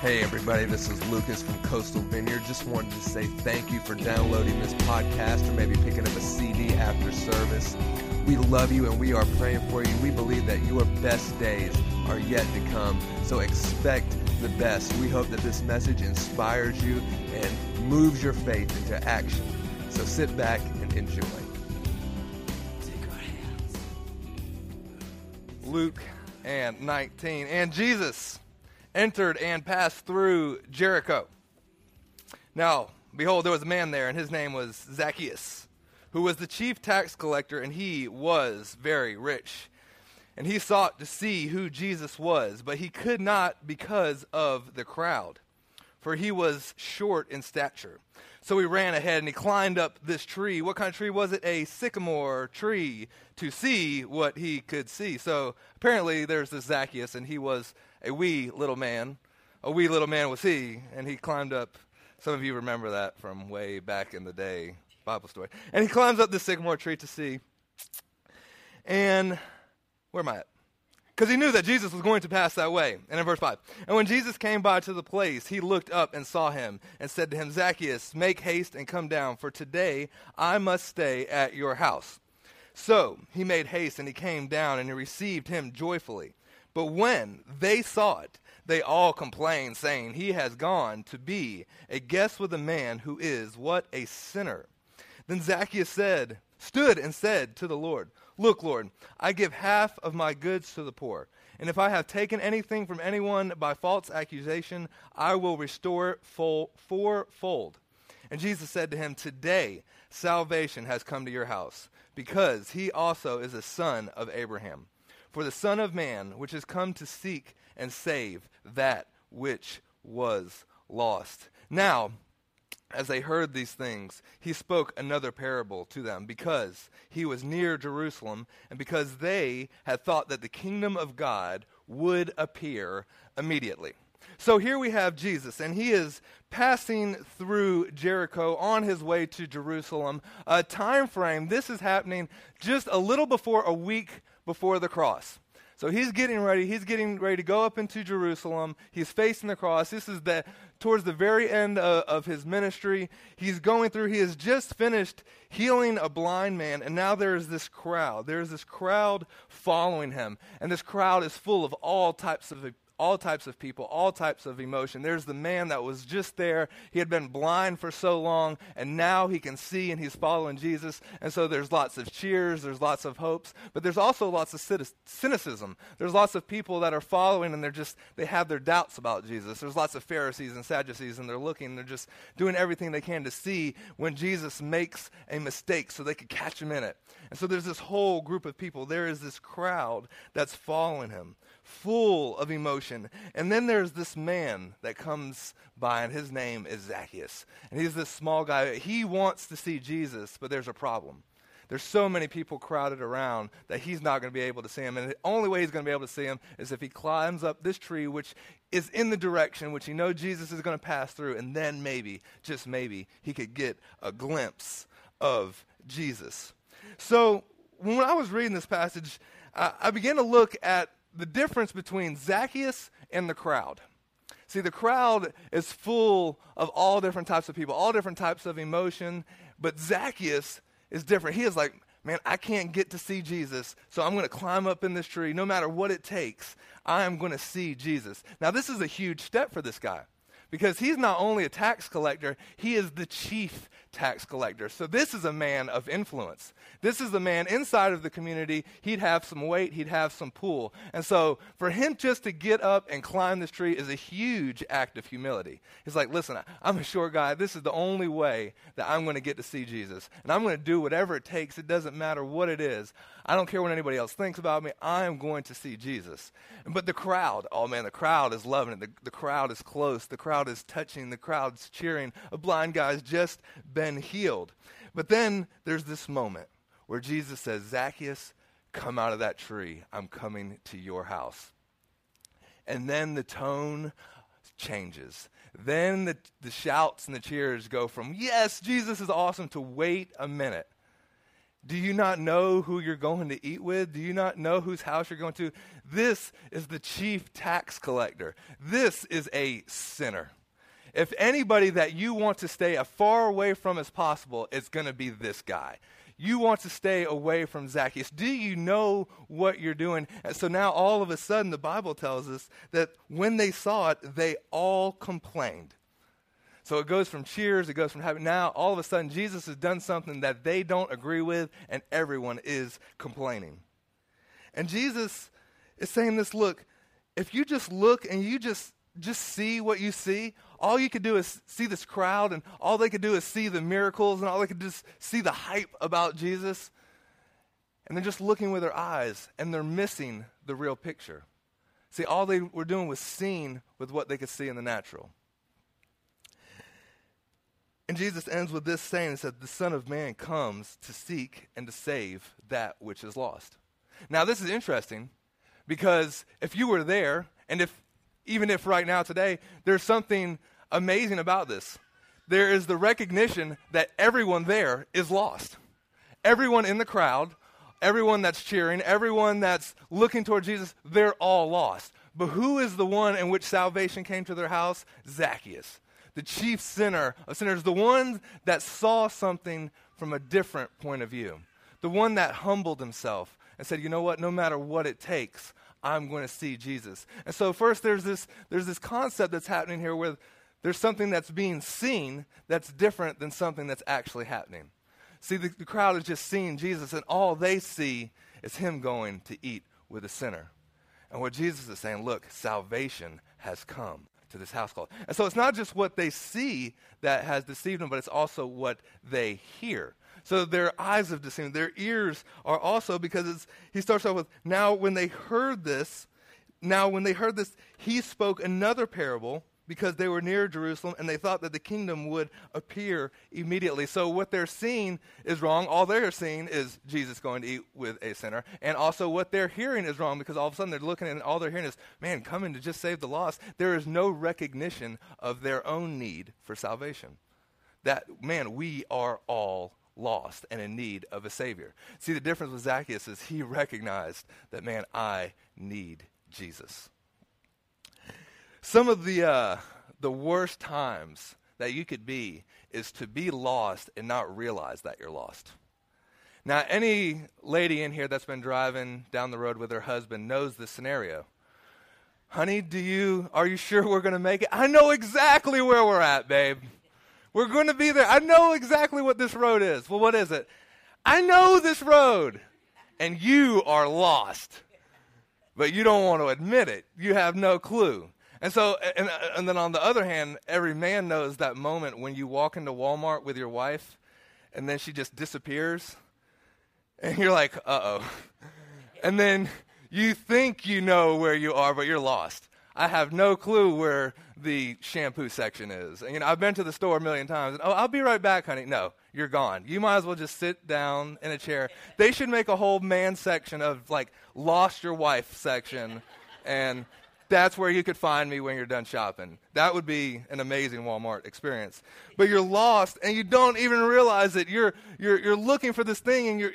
Hey, everybody, this is Lucas from Coastal Vineyard. Just wanted to say thank you for downloading this podcast or maybe picking up a CD after service. We love you and we are praying for you. We believe that your best days are yet to come, so expect the best. We hope that this message inspires you and moves your faith into action. So sit back and enjoy. Luke and 19. And Jesus entered and passed through Jericho. Now, behold, there was a man there, and his name was Zacchaeus, who was the chief tax collector, and he was very rich. And he sought to see who Jesus was, but he could not because of the crowd, for he was short in stature. So he ran ahead and he climbed up this tree. What kind of tree was it? A sycamore tree to see what he could see. So apparently there's this Zacchaeus, and he was a wee little man. A wee little man was he, and he climbed up. Some of you remember that from way back in the day, Bible story. And he climbs up the sycamore tree to see. And where am I at? Because he knew that Jesus was going to pass that way. And in verse 5, and when Jesus came by to the place, he looked up and saw him and said to him, Zacchaeus, make haste and come down, for today I must stay at your house. So he made haste and he came down and he received him joyfully. But when they saw it, they all complained, saying, He has gone to be a guest with a man who is what? A sinner. Then Zacchaeus said, stood and said to the Lord, Look, Lord, I give half of my goods to the poor. And if I have taken anything from anyone by false accusation, I will restore it full, fourfold. And Jesus said to him, Today salvation has come to your house, because he also is a son of Abraham. For the Son of Man, which has come to seek and save that which was lost. Now, as they heard these things, he spoke another parable to them because he was near Jerusalem and because they had thought that the kingdom of God would appear immediately. So here we have Jesus, and he is passing through Jericho on his way to Jerusalem. A time frame, this is happening just a little before a week before the cross. So he's getting ready. He's getting ready to go up into Jerusalem. He's facing the cross. This is the towards the very end of, of, his ministry. He's going through. He has just finished healing a blind man, and now there is this crowd. There is this crowd following him, and this crowd is full of all types of all types of people, all types of emotion. There's the man that was just there. He had been blind for so long, and now he can see and he's following Jesus. And so there's lots of cheers, there's lots of hopes, but there's also lots of cynicism. There's lots of people that are following and they're just, they have their doubts about Jesus. There's lots of Pharisees and Sadducees, and they're looking, they're just doing everything they can to see when Jesus makes a mistake so they could catch him in it. And so there's this whole group of people. There is this crowd that's following him full of emotion. And then there's this man that comes by, and his name is Zacchaeus. And he's this small guy. He wants to see Jesus, but there's a problem. There's so many people crowded around that he's not going to be able to see him. And the only way he's going to be able to see him is if he climbs up this tree, which is in the direction which he knows Jesus is going to pass through. And then maybe, just maybe, he could get a glimpse of Jesus. So when I was reading this passage, I, I began to look at the difference between Zacchaeus and the crowd. See, the crowd is full of all different types of people, all different types of emotion, but Zacchaeus is different. He is like, man, I can't get to see Jesus, so I'm going to climb up in this tree. No matter what it takes, I am going to see Jesus. Now, this is a huge step for this guy because he's not only a tax collector, he is the chief tax collector. So this is a man of influence. This is a man inside of the community. He'd have some weight, he'd have some pull. And so for him just to get up and climb this tree is a huge act of humility. He's like, listen, I'm a short guy. This is the only way that I'm going to get to see Jesus. And I'm going to do whatever it takes. It doesn't matter what it is. I don't care what anybody else thinks about me. I am going to see Jesus. But the crowd, oh man, the crowd is loving it. The, the crowd is close. The crowd is touching. The crowd's cheering. A blind guy's just been healed. But then there's this moment where Jesus says, Zacchaeus, come out of that tree. I'm coming to your house. And then the tone changes. Then the, the shouts and the cheers go from, yes, Jesus is awesome, to wait a minute. Do you not know who you're going to eat with? Do you not know whose house you're going to? This is the chief tax collector. This is a sinner. If anybody that you want to stay as far away from as possible, it's going to be this guy. You want to stay away from Zacchaeus. Do you know what you're doing? And so now all of a sudden, the Bible tells us that when they saw it, they all complained. So it goes from cheers, it goes from having. Now, all of a sudden, Jesus has done something that they don't agree with, and everyone is complaining. And Jesus is saying this look, if you just look and you just just see what you see, all you could do is see this crowd, and all they could do is see the miracles, and all they could just see the hype about Jesus. And they're just looking with their eyes, and they're missing the real picture. See, all they were doing was seeing with what they could see in the natural. And Jesus ends with this saying, He said, The Son of Man comes to seek and to save that which is lost. Now, this is interesting because if you were there, and if even if right now today, there's something amazing about this. There is the recognition that everyone there is lost. Everyone in the crowd, everyone that's cheering, everyone that's looking toward Jesus, they're all lost. But who is the one in which salvation came to their house? Zacchaeus the chief sinner of sinners, the one that saw something from a different point of view, the one that humbled himself and said, you know what, no matter what it takes, I'm going to see Jesus. And so first there's this there's this concept that's happening here where there's something that's being seen that's different than something that's actually happening. See, the, the crowd is just seeing Jesus, and all they see is him going to eat with a sinner. And what Jesus is saying, look, salvation has come to this house call. And so it's not just what they see that has deceived them, but it's also what they hear. So their eyes have deceived them. Their ears are also, because he starts off with, now when they heard this, now when they heard this, he spoke another parable because they were near Jerusalem and they thought that the kingdom would appear immediately. So what they're seeing is wrong. All they're seeing is Jesus going to eat with a sinner. And also what they're hearing is wrong because all of a sudden they're looking and all they're hearing is, man, coming to just save the lost. There is no recognition of their own need for salvation. That, man, we are all lost and in need of a Savior. See, the difference with Zacchaeus is he recognized that, man, I need Jesus. Some of the, uh, the worst times that you could be is to be lost and not realize that you're lost. Now, any lady in here that's been driving down the road with her husband knows this scenario. Honey, do you are you sure we're going to make it? I know exactly where we're at, babe. We're going to be there. I know exactly what this road is. Well, what is it? I know this road. And you are lost. But you don't want to admit it. You have no clue. And so, and, and then on the other hand, every man knows that moment when you walk into Walmart with your wife and then she just disappears. And you're like, uh oh. And then you think you know where you are, but you're lost. I have no clue where the shampoo section is. And, you know, I've been to the store a million times. And, oh, I'll be right back, honey. No, you're gone. You might as well just sit down in a chair. They should make a whole man section of like lost your wife section and that's where you could find me when you're done shopping. That would be an amazing Walmart experience. But you're lost and you don't even realize it. You're, you're, you're looking for this thing and you're,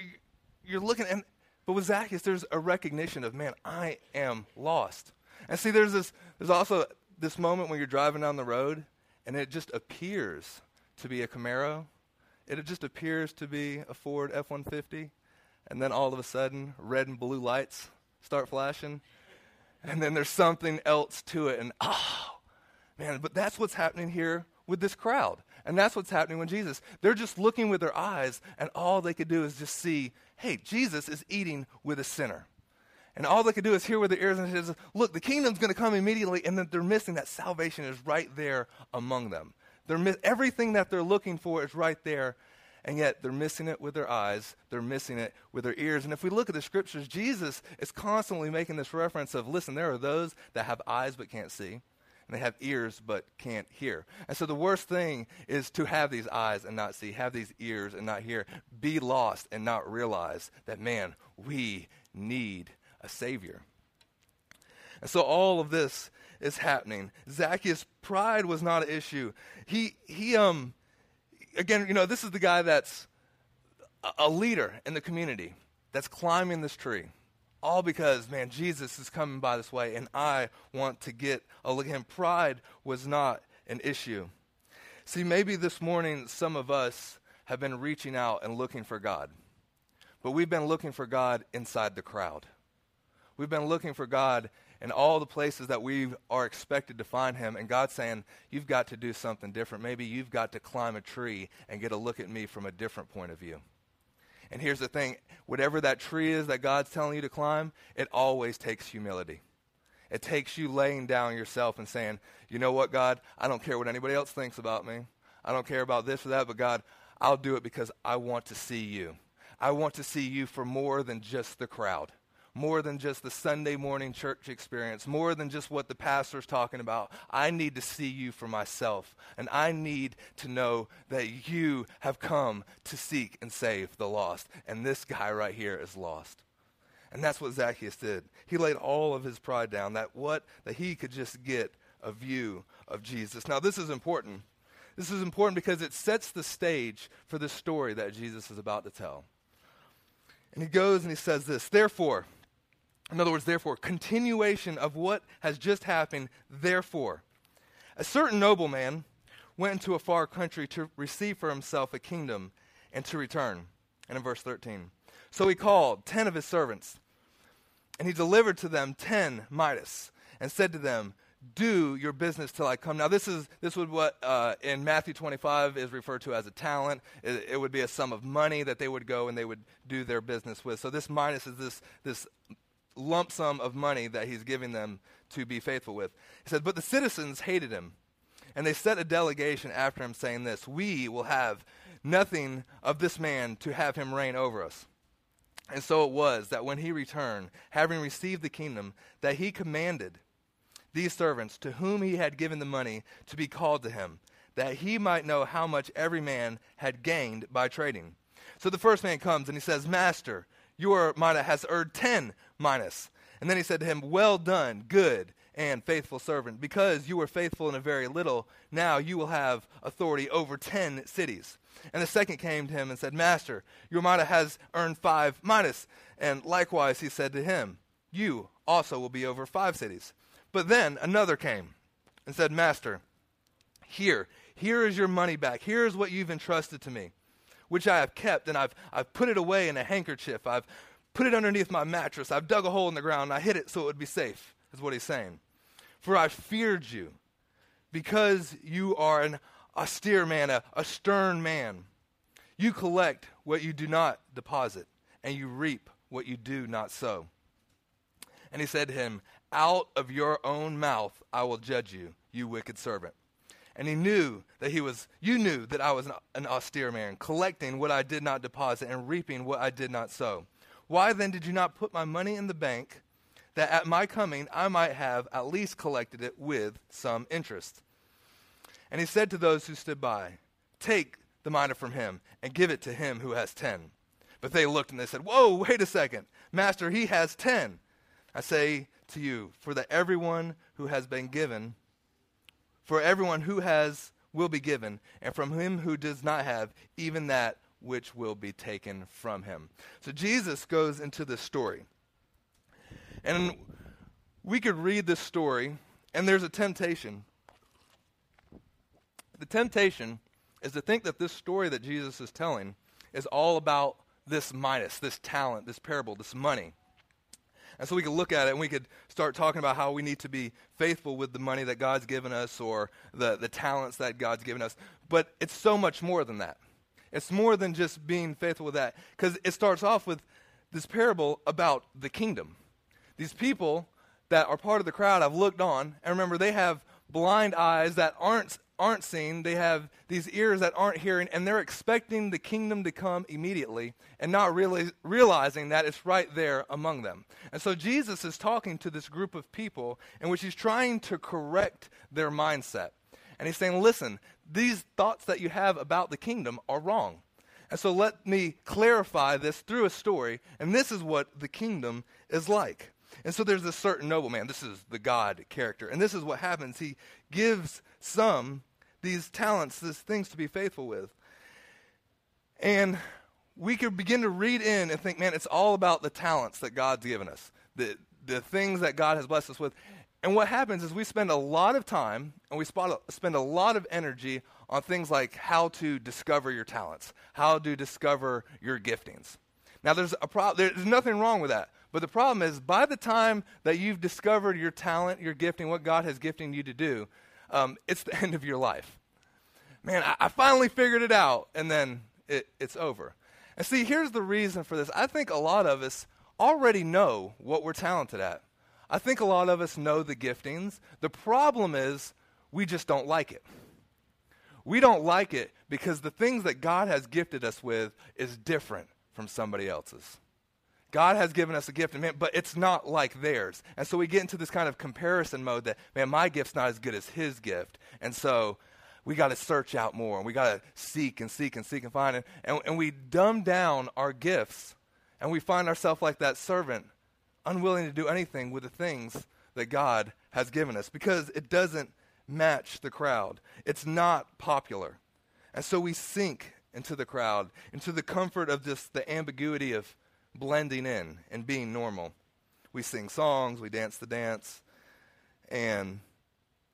you're looking. And, but with Zacchaeus, there's a recognition of, man, I am lost. And see, there's, this, there's also this moment when you're driving down the road and it just appears to be a Camaro. It just appears to be a Ford F 150. And then all of a sudden, red and blue lights start flashing and then there's something else to it. And oh, man, but that's what's happening here with this crowd. And that's what's happening with Jesus. They're just looking with their eyes, and all they could do is just see, hey, Jesus is eating with a sinner. And all they could do is hear with their ears and says, look, the kingdom's going to come immediately, and then they're missing that salvation is right there among them. They're mi- everything that they're looking for is right there, and yet they're missing it with their eyes, they're missing it with their ears. And if we look at the scriptures, Jesus is constantly making this reference of listen, there are those that have eyes but can't see. And they have ears but can't hear. And so the worst thing is to have these eyes and not see, have these ears and not hear, be lost and not realize that, man, we need a Savior. And so all of this is happening. Zacchaeus' pride was not an issue. He, he, um, again, you know, this is the guy that's a leader in the community that's climbing this tree. All because, man, Jesus is coming by this way, and I want to get a look at him. Pride was not an issue. See, maybe this morning some of us have been reaching out and looking for God, but we've been looking for God inside the crowd. We've been looking for God in all the places that we are expected to find him. And God's saying, You've got to do something different. Maybe you've got to climb a tree and get a look at me from a different point of view. And here's the thing whatever that tree is that God's telling you to climb, it always takes humility. It takes you laying down yourself and saying, You know what, God? I don't care what anybody else thinks about me. I don't care about this or that, but God, I'll do it because I want to see you. I want to see you for more than just the crowd more than just the Sunday morning church experience, more than just what the pastor's talking about. I need to see you for myself, and I need to know that you have come to seek and save the lost. And this guy right here is lost. And that's what Zacchaeus did. He laid all of his pride down, that what that he could just get a view of Jesus. Now this is important. This is important because it sets the stage for the story that Jesus is about to tell. And he goes and he says this, therefore, in other words, therefore, continuation of what has just happened, therefore. A certain nobleman went into a far country to receive for himself a kingdom and to return. And in verse 13. So he called ten of his servants, and he delivered to them ten minas, and said to them, do your business till I come. Now, this is this would what uh, in Matthew 25 is referred to as a talent. It, it, would be a sum of money that they would go and they would do their business with. So this minas is this this lump sum of money that he's giving them to be faithful with. He said, But the citizens hated him, and they sent a delegation after him, saying this We will have nothing of this man to have him reign over us. And so it was that when he returned, having received the kingdom, that he commanded these servants to whom he had given the money to be called to him, that he might know how much every man had gained by trading. So the first man comes and he says, Master, your mina has earned ten minas. And then he said to him, Well done, good and faithful servant. Because you were faithful in a very little, now you will have authority over ten cities. And the second came to him and said, Master, your mina has earned five minas. And likewise he said to him, You also will be over five cities. But then another came and said, Master, here, here is your money back. Here is what you've entrusted to me which I have kept, and I've, I've put it away in a handkerchief. I've put it underneath my mattress. I've dug a hole in the ground, and I hid it so it would be safe, is what he's saying. For I feared you, because you are an austere man, a, a stern man. You collect what you do not deposit, and you reap what you do not sow. And he said to him, Out of your own mouth I will judge you, you wicked servant and he knew that he was, you knew that I was an, austere man, collecting what I did not deposit and reaping what I did not sow. Why then did you not put my money in the bank, that at my coming I might have at least collected it with some interest? And he said to those who stood by, Take the mina from him and give it to him who has ten. But they looked and they said, Whoa, wait a second. Master, he has ten. I say to you, for that everyone who has been given, for everyone who has will be given, and from him who does not have, even that which will be taken from him. So Jesus goes into this story. And we could read this story, and there's a temptation. The temptation is to think that this story that Jesus is telling is all about this minas, this talent, this parable, this money. And so we could look at it and we could start talking about how we need to be faithful with the money that God's given us or the, the talents that God's given us. But it's so much more than that. It's more than just being faithful with that. Because it starts off with this parable about the kingdom. These people that are part of the crowd have looked on, and remember, they have blind eyes that aren't aren't seeing, they have these ears that aren't hearing, and they're expecting the kingdom to come immediately and not really realizing that it's right there among them. And so Jesus is talking to this group of people in which he's trying to correct their mindset. And he's saying, listen, these thoughts that you have about the kingdom are wrong. And so let me clarify this through a story, and this is what the kingdom is like. And so there's this certain nobleman. This is the God character. And this is what happens. He gives some these talents, these things to be faithful with. And we could begin to read in and think, man, it's all about the talents that God's given us, the, the things that God has blessed us with. And what happens is we spend a lot of time and we spend a lot of energy on things like how to discover your talents, how to discover your giftings. Now, there's, a pro- there's nothing wrong with that. But the problem is, by the time that you've discovered your talent, your gifting, what God has gifting you to do, um, it's the end of your life. Man, I, I finally figured it out, and then it, it's over. And see, here's the reason for this. I think a lot of us already know what we're talented at. I think a lot of us know the giftings. The problem is we just don't like it. We don't like it because the things that God has gifted us with is different from somebody else's. God has given us a gift, man, but it's not like theirs. And so we get into this kind of comparison mode that, man, my gift's not as good as his gift. And so we got to search out more and we got to seek and seek and seek and find. And, and, and we dumb down our gifts and we find ourselves like that servant, unwilling to do anything with the things that God has given us because it doesn't match the crowd. It's not popular. And so we sink into the crowd, into the comfort of just the ambiguity of blending in and being normal. We sing songs, we dance the dance, and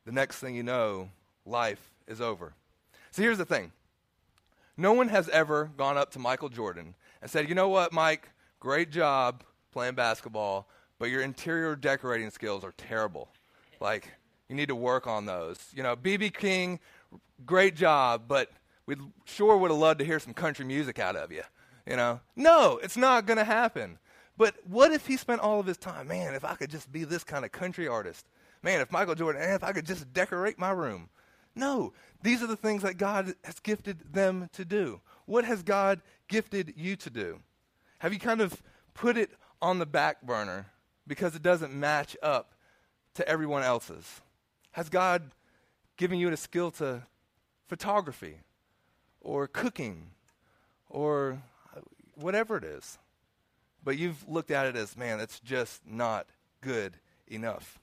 the next thing you know, life is over. So here's the thing no one has ever gone up to Michael Jordan and said, You know what, Mike? Great job playing basketball, but your interior decorating skills are terrible. Like, you need to work on those. You know, BB King, great job, but we sure would have loved to hear some country music out of you. You know, no, it's not going to happen. But what if he spent all of his time, man, if I could just be this kind of country artist? Man, if Michael Jordan, if I could just decorate my room. No, these are the things that God has gifted them to do. What has God gifted you to do? Have you kind of put it on the back burner because it doesn't match up to everyone else's? Has God given you a skill to photography or cooking or whatever it is? But you've looked at it as, man, it's just not good enough.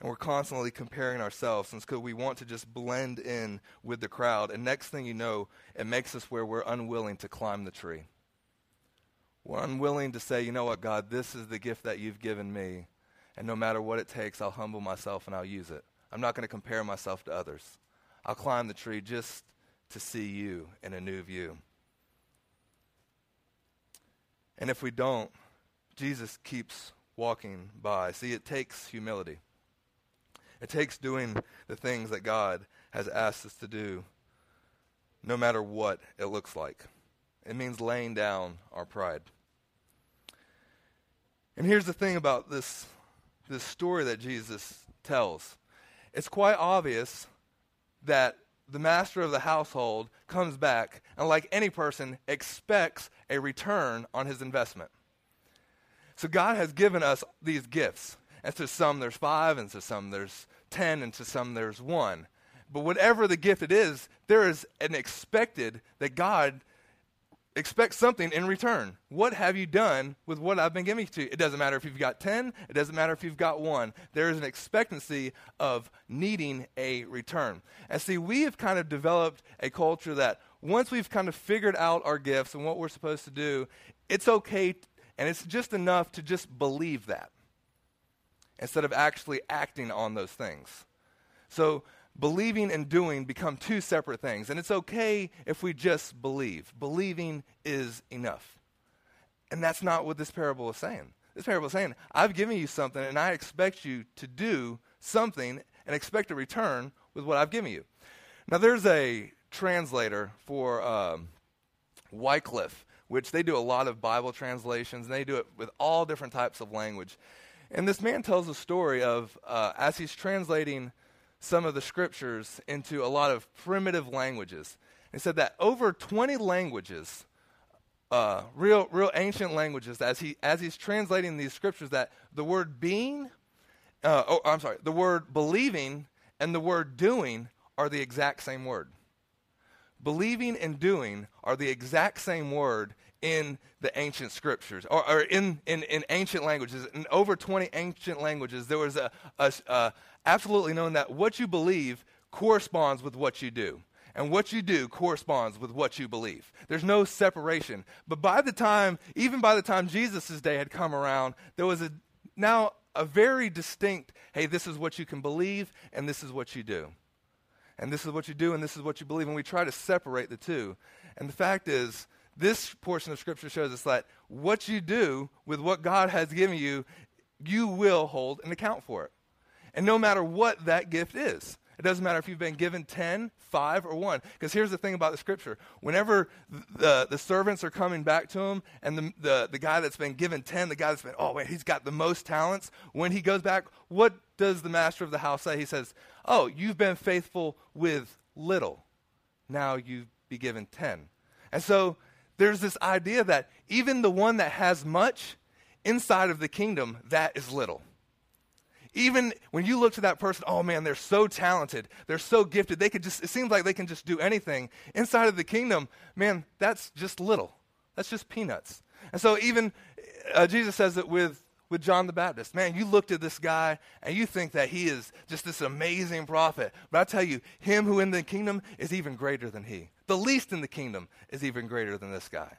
And we're constantly comparing ourselves because we want to just blend in with the crowd. And next thing you know, it makes us where we're unwilling to climb the tree. We're unwilling to say, you know what, God, this is the gift that you've given me. And no matter what it takes, I'll humble myself and I'll use it. I'm not going to compare myself to others. I'll climb the tree just to see you in a new view. And if we don't, Jesus keeps walking by. See, it takes humility. It takes doing the things that God has asked us to do, no matter what it looks like. It means laying down our pride. And here's the thing about this, this story that Jesus tells it's quite obvious that the master of the household comes back and, like any person, expects a return on his investment. So, God has given us these gifts. And to some there's five, and to some there's ten, and to some there's one. But whatever the gift it is, there is an expected that God expect something in return. What have you done with what I've been giving to you? It doesn't matter if you've got 10, it doesn't matter if you've got one. There is an expectancy of needing a return. And see, we have kind of developed a culture that once we've kind of figured out our gifts and what we're supposed to do, it's okay and it's just enough to just believe that instead of actually acting on those things. So, believing and doing become two separate things. And it's okay if we just believe. Believing is enough. And that's not what this parable is saying. This parable is saying, I've given you something and I expect you to do something and expect a return with what I've given you. Now, there's a translator for um, Wycliffe, which they do a lot of Bible translations, and they do it with all different types of language. And this man tells a story of uh, as he's translating some of the scriptures into a lot of primitive languages. He said that over 20 languages, uh, real, real ancient languages, as, he, as he's translating these scriptures, that the word being, uh, oh, I'm sorry, the word believing and the word doing are the exact same word. Believing and doing are the exact same word in the ancient scriptures or, or in, in, in, ancient languages. In over 20 ancient languages, there was a, a, a absolutely knowing that what you believe corresponds with what you do. and what you do corresponds with what you believe. There's no separation. But by the time, even by the time Jesus' day had come around, there was a now a very distinct, hey, this is what you can believe and this is what you do. And this is what you do and this is what you believe. And we try to separate the two. And the fact is, this portion of Scripture shows us that what you do with what God has given you, you will hold an account for it. And no matter what that gift is, it doesn't matter if you've been given 10, 5, or 1. Because here's the thing about the scripture. Whenever the, the servants are coming back to him, and the, the, the guy that's been given 10, the guy that's been, oh, wait, he's got the most talents, when he goes back, what does the master of the house say? He says, oh, you've been faithful with little. Now you be given 10. And so there's this idea that even the one that has much, inside of the kingdom, that is little. Even when you look to that person, oh man, they're so talented, they're so gifted, they could just, it seems like they can just do anything. Inside of the kingdom, man, that's just little. That's just peanuts. And so even uh, Jesus says it with, with John the Baptist. Man, you looked at this guy and you think that he is just this amazing prophet. But I tell you, him who in the kingdom is even greater than he. The least in the kingdom is even greater than this guy.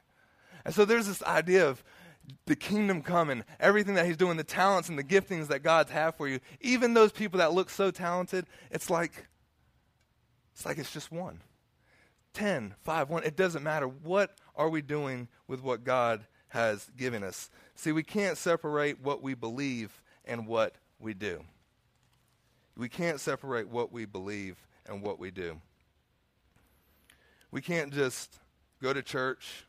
And so there's this idea of the kingdom coming, everything that he's doing, the talents and the giftings that God's have for you, even those people that look so talented, it's like it's like it's just one. 10, 5, 1, it doesn't matter. What are we doing with what God has given us? See, we can't separate what we believe and what we do. We can't separate what we believe and what we do. We can't just go to church,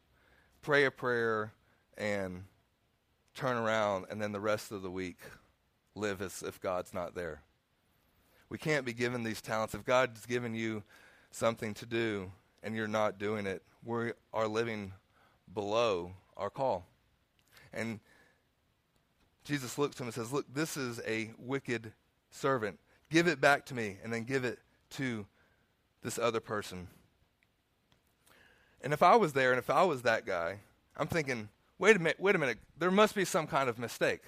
pray a prayer, and turn around and then the rest of the week live as if God's not there. We can't be given these talents. If God's given you something to do and you're not doing it, we are living below our call. And Jesus looks to him and says, Look, this is a wicked servant. Give it back to me, and then give it to this other person. And if I was there and if I was that guy, I'm thinking, wait a minute, wait a minute, there must be some kind of mistake.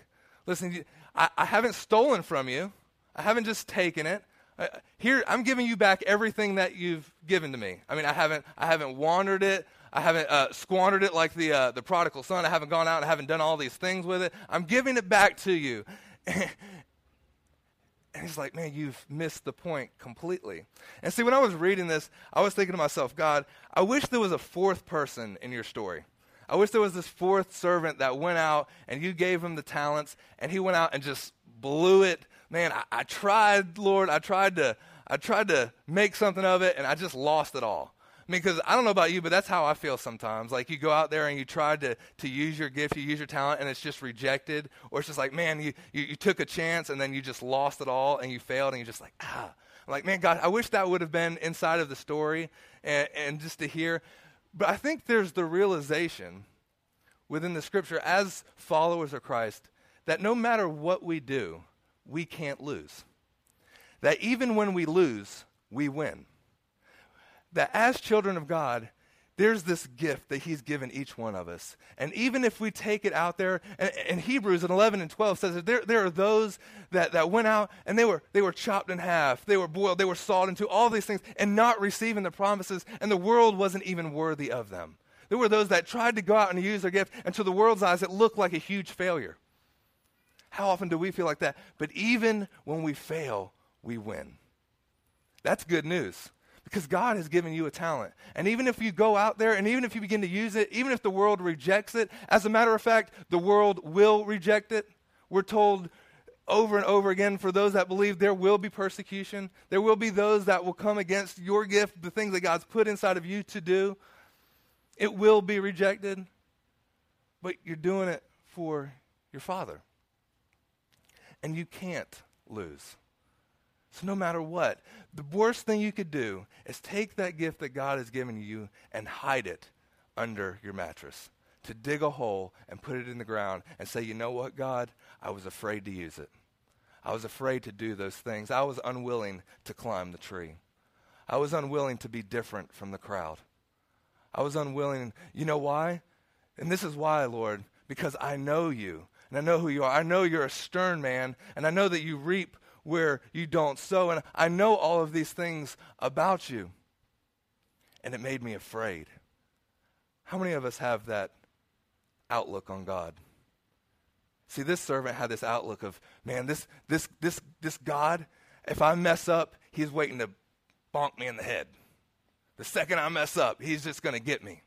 Listen, I, I haven't stolen from you, I haven't just taken it. Uh, here, I'm giving you back everything that you've given to me. I mean, I haven't, I haven't wandered it. I haven't uh, squandered it like the, uh, the prodigal son. I haven't gone out and I haven't done all these things with it. I'm giving it back to you. and he's like, man, you've missed the point completely. And see, when I was reading this, I was thinking to myself, God, I wish there was a fourth person in your story. I wish there was this fourth servant that went out and you gave him the talents and he went out and just blew it. Man, I, I tried, Lord, I tried to I tried to make something of it and I just lost it all. I mean, because I don't know about you, but that's how I feel sometimes. Like you go out there and you try to, to use your gift, you use your talent, and it's just rejected. Or it's just like, man, you, you, you took a chance and then you just lost it all and you failed and you're just like, ah. I'm like, man, God, I wish that would have been inside of the story and, and just to hear. But I think there's the realization within the scripture as followers of Christ that no matter what we do, we can't lose. That even when we lose, we win. That as children of God, there's this gift that he's given each one of us. And even if we take it out there, and, and, Hebrews in 11 and 12 says that there, there are those that, that went out and they were, they were chopped in half, they were boiled, they were sawed into, all these things, and not receiving the promises, and the world wasn't even worthy of them. There were those that tried to go out and use their gift, and to the world's eyes, it looked like a huge failure. How often do we feel like that? But even when we fail, we win. That's good news because God has given you a talent. And even if you go out there and even if you begin to use it, even if the world rejects it, as a matter of fact, the world will reject it. We're told over and over again for those that believe there will be persecution. There will be those that will come against your gift, the things that God's put inside of you to do. It will be rejected, but you're doing it for your Father. And you can't lose. So, no matter what, the worst thing you could do is take that gift that God has given you and hide it under your mattress. To dig a hole and put it in the ground and say, you know what, God? I was afraid to use it. I was afraid to do those things. I was unwilling to climb the tree. I was unwilling to be different from the crowd. I was unwilling. You know why? And this is why, Lord, because I know you and I know who you are. I know you're a stern man and I know that you reap where you don't sow. And I know all of these things about you. and it made me afraid. How many of us have that outlook on God? See, this servant had this outlook of, man, this, this, this, this God, if I mess up, he's waiting to bonk me in the head. The second I mess up, he's just going to get me.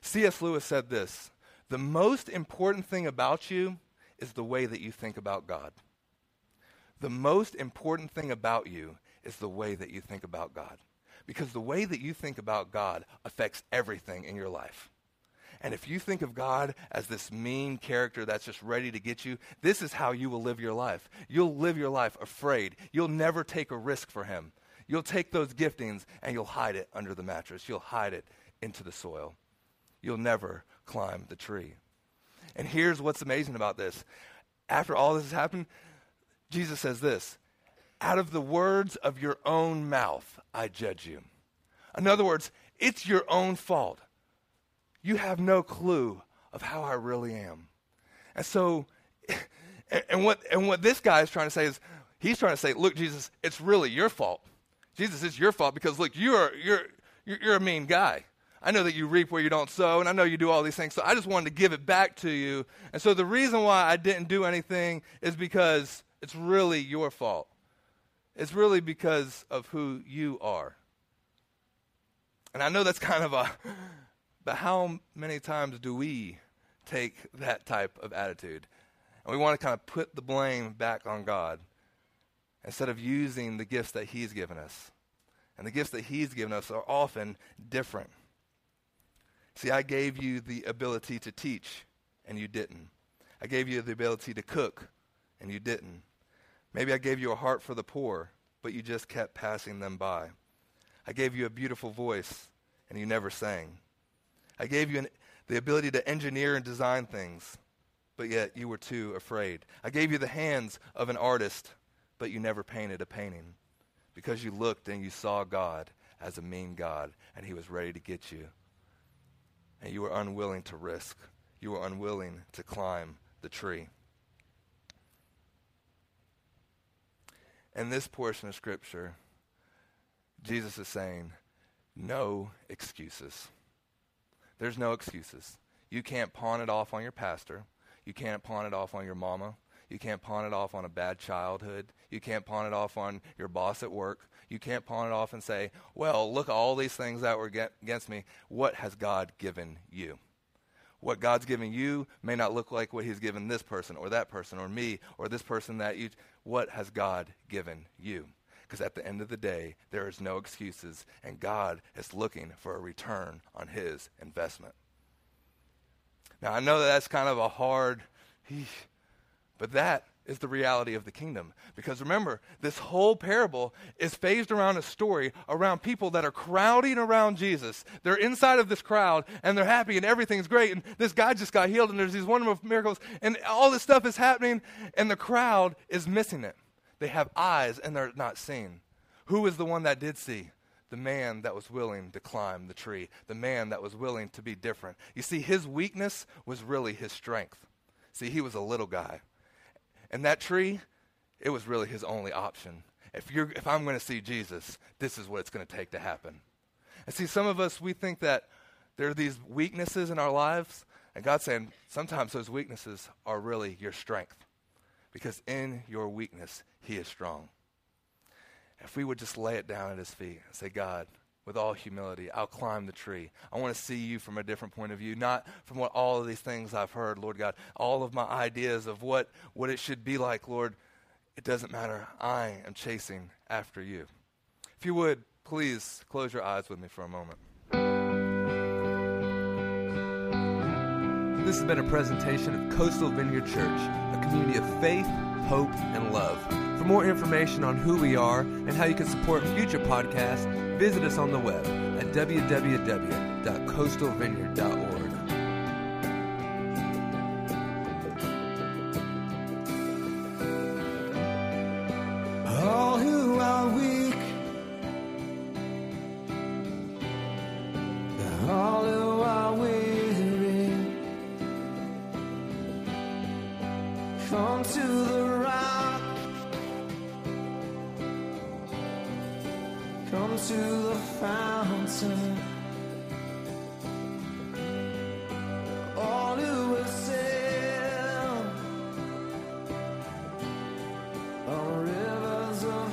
C.S. Lewis said this The most important thing about you is the way that you think about God. The most important thing about you is the way that you think about God. Because the way that you think about God affects everything in your life. And if you think of God as this mean character that's just ready to get you, this is how you will live your life. You'll live your life afraid. You'll never take a risk for Him. You'll take those giftings and you'll hide it under the mattress. You'll hide it into the soil. You'll never climb the tree. And here's what's amazing about this. After all this has happened, Jesus says this Out of the words of your own mouth, I judge you. In other words, it's your own fault. You have no clue of how I really am. And so, and, what, and what this guy is trying to say is, he's trying to say, look, Jesus, it's really your fault. Jesus, it's your fault because, look, you're, you're, you're a mean guy. I know that you reap where you don't sow, and I know you do all these things. So I just wanted to give it back to you. And so the reason why I didn't do anything is because it's really your fault. It's really because of who you are. And I know that's kind of a, but how many times do we take that type of attitude? And we want to kind of put the blame back on God instead of using the gifts that He's given us. And the gifts that He's given us are often different. See, I gave you the ability to teach, and you didn't. I gave you the ability to cook, and you didn't. Maybe I gave you a heart for the poor, but you just kept passing them by. I gave you a beautiful voice, and you never sang. I gave you an, the ability to engineer and design things, but yet you were too afraid. I gave you the hands of an artist, but you never painted a painting because you looked and you saw God as a mean God, and He was ready to get you. And you were unwilling to risk, you were unwilling to climb the tree. In this portion of Scripture, Jesus is saying, no excuses. There's no excuses. You can't pawn it off on your pastor. You can't pawn it off on your mama. You can't pawn it off on a bad childhood. You can't pawn it off on your boss at work. You can't pawn it off and say, well, look at all these things that were against me. What has God given you? What God's given you may not look like what He's given this person or that person or me or this person that you. What has God given you? Because at the end of the day, there is no excuses, and God is looking for a return on His investment. Now, I know that that's kind of a hard, but that is the reality of the kingdom. Because remember, this whole parable is phased around a story around people that are crowding around Jesus. They're inside of this crowd and they're happy and everything's great. And this guy just got healed and there's these wonderful miracles and all this stuff is happening and the crowd is missing it. They have eyes and they're not seeing. Who is the one that did see? The man that was willing to climb the tree, the man that was willing to be different. You see, his weakness was really his strength. See, he was a little guy. And that tree, it was really his only option. If, you're, if I'm going to see Jesus, this is what it's going to take to happen. And see, some of us, we think that there are these weaknesses in our lives, and God's saying sometimes those weaknesses are really your strength. Because in your weakness, He is strong. If we would just lay it down at His feet and say, God, with all humility, I'll climb the tree. I want to see you from a different point of view, not from what all of these things I've heard, Lord God, all of my ideas of what, what it should be like, Lord. It doesn't matter. I am chasing after you. If you would, please close your eyes with me for a moment. This has been a presentation of Coastal Vineyard Church, a community of faith, hope, and love. For more information on who we are and how you can support future podcasts, visit us on the web at www.coastalvineyard.org. on rivers of.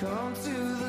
Come to.